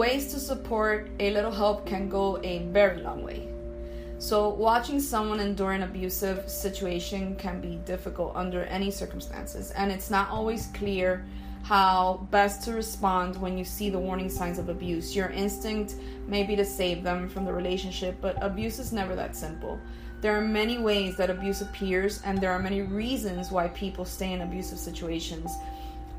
ways to support a little help can go a very long way. So, watching someone endure an abusive situation can be difficult under any circumstances, and it's not always clear how best to respond when you see the warning signs of abuse. Your instinct may be to save them from the relationship, but abuse is never that simple. There are many ways that abuse appears, and there are many reasons why people stay in abusive situations.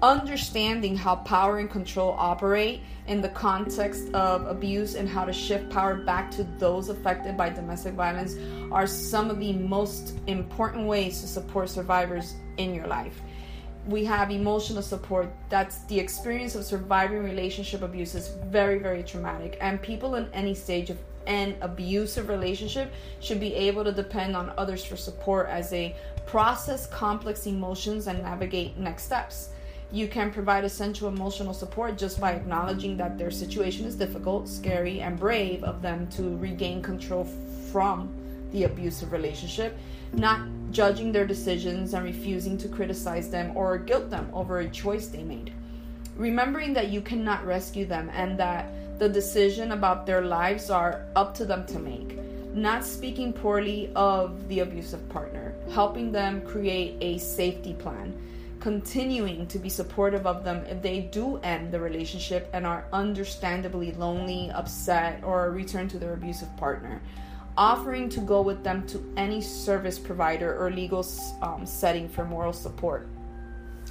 Understanding how power and control operate in the context of abuse and how to shift power back to those affected by domestic violence are some of the most important ways to support survivors in your life. We have emotional support. That's the experience of surviving relationship abuse is very very traumatic. And people in any stage of an abusive relationship should be able to depend on others for support as they process complex emotions and navigate next steps you can provide essential emotional support just by acknowledging that their situation is difficult scary and brave of them to regain control from the abusive relationship not judging their decisions and refusing to criticize them or guilt them over a choice they made. Remembering that you cannot rescue them and that the decision about their lives are up to them to make. Not speaking poorly of the abusive partner, helping them create a safety plan, continuing to be supportive of them if they do end the relationship and are understandably lonely, upset, or return to their abusive partner offering to go with them to any service provider or legal um, setting for moral support.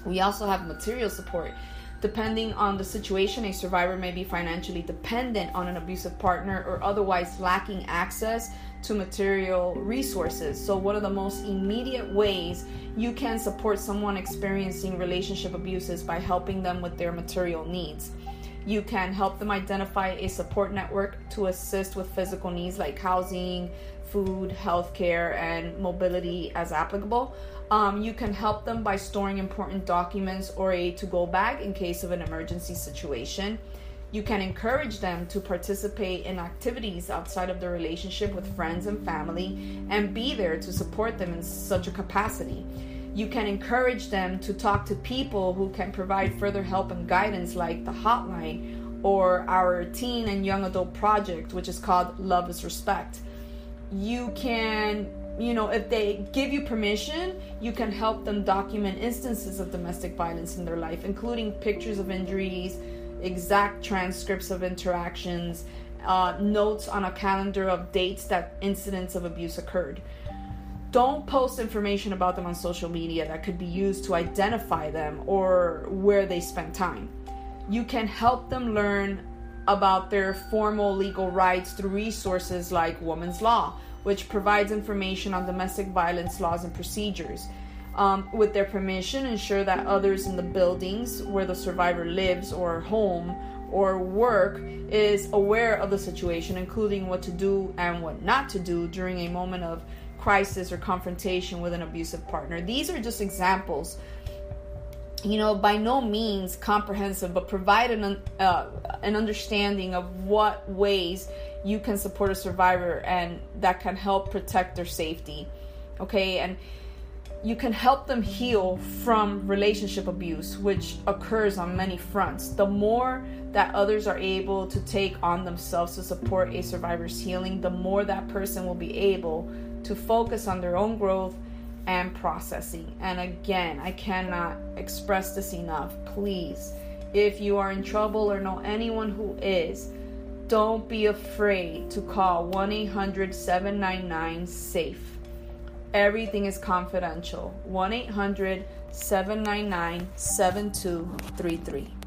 We also have material support. Depending on the situation, a survivor may be financially dependent on an abusive partner or otherwise lacking access to material resources. So, one of the most immediate ways you can support someone experiencing relationship abuse is by helping them with their material needs. You can help them identify a support network to assist with physical needs like housing, food, healthcare, and mobility as applicable. Um, you can help them by storing important documents or a to go bag in case of an emergency situation. You can encourage them to participate in activities outside of their relationship with friends and family and be there to support them in such a capacity you can encourage them to talk to people who can provide further help and guidance, like the hotline or our teen and young adult project, which is called Love is Respect. You can, you know, if they give you permission, you can help them document instances of domestic violence in their life, including pictures of injuries, exact transcripts of interactions, uh, notes on a calendar of dates that incidents of abuse occurred don't post information about them on social media that could be used to identify them or where they spend time. You can help them learn about their formal legal rights through resources like Women's Law, which provides information on domestic violence laws and procedures. Um, with their permission, ensure that others in the buildings where the survivor lives or home or work is aware of the situation, including what to do and what not to do during a moment of crisis or confrontation with an abusive partner. These are just examples. You know, by no means comprehensive, but provide an uh, an understanding of what ways you can support a survivor and that can help protect their safety. Okay, and you can help them heal from relationship abuse, which occurs on many fronts. The more that others are able to take on themselves to support a survivor's healing, the more that person will be able to focus on their own growth and processing. And again, I cannot express this enough. Please, if you are in trouble or know anyone who is, don't be afraid to call 1 800 799 SAFE. Everything is confidential. 1 800 799 7233.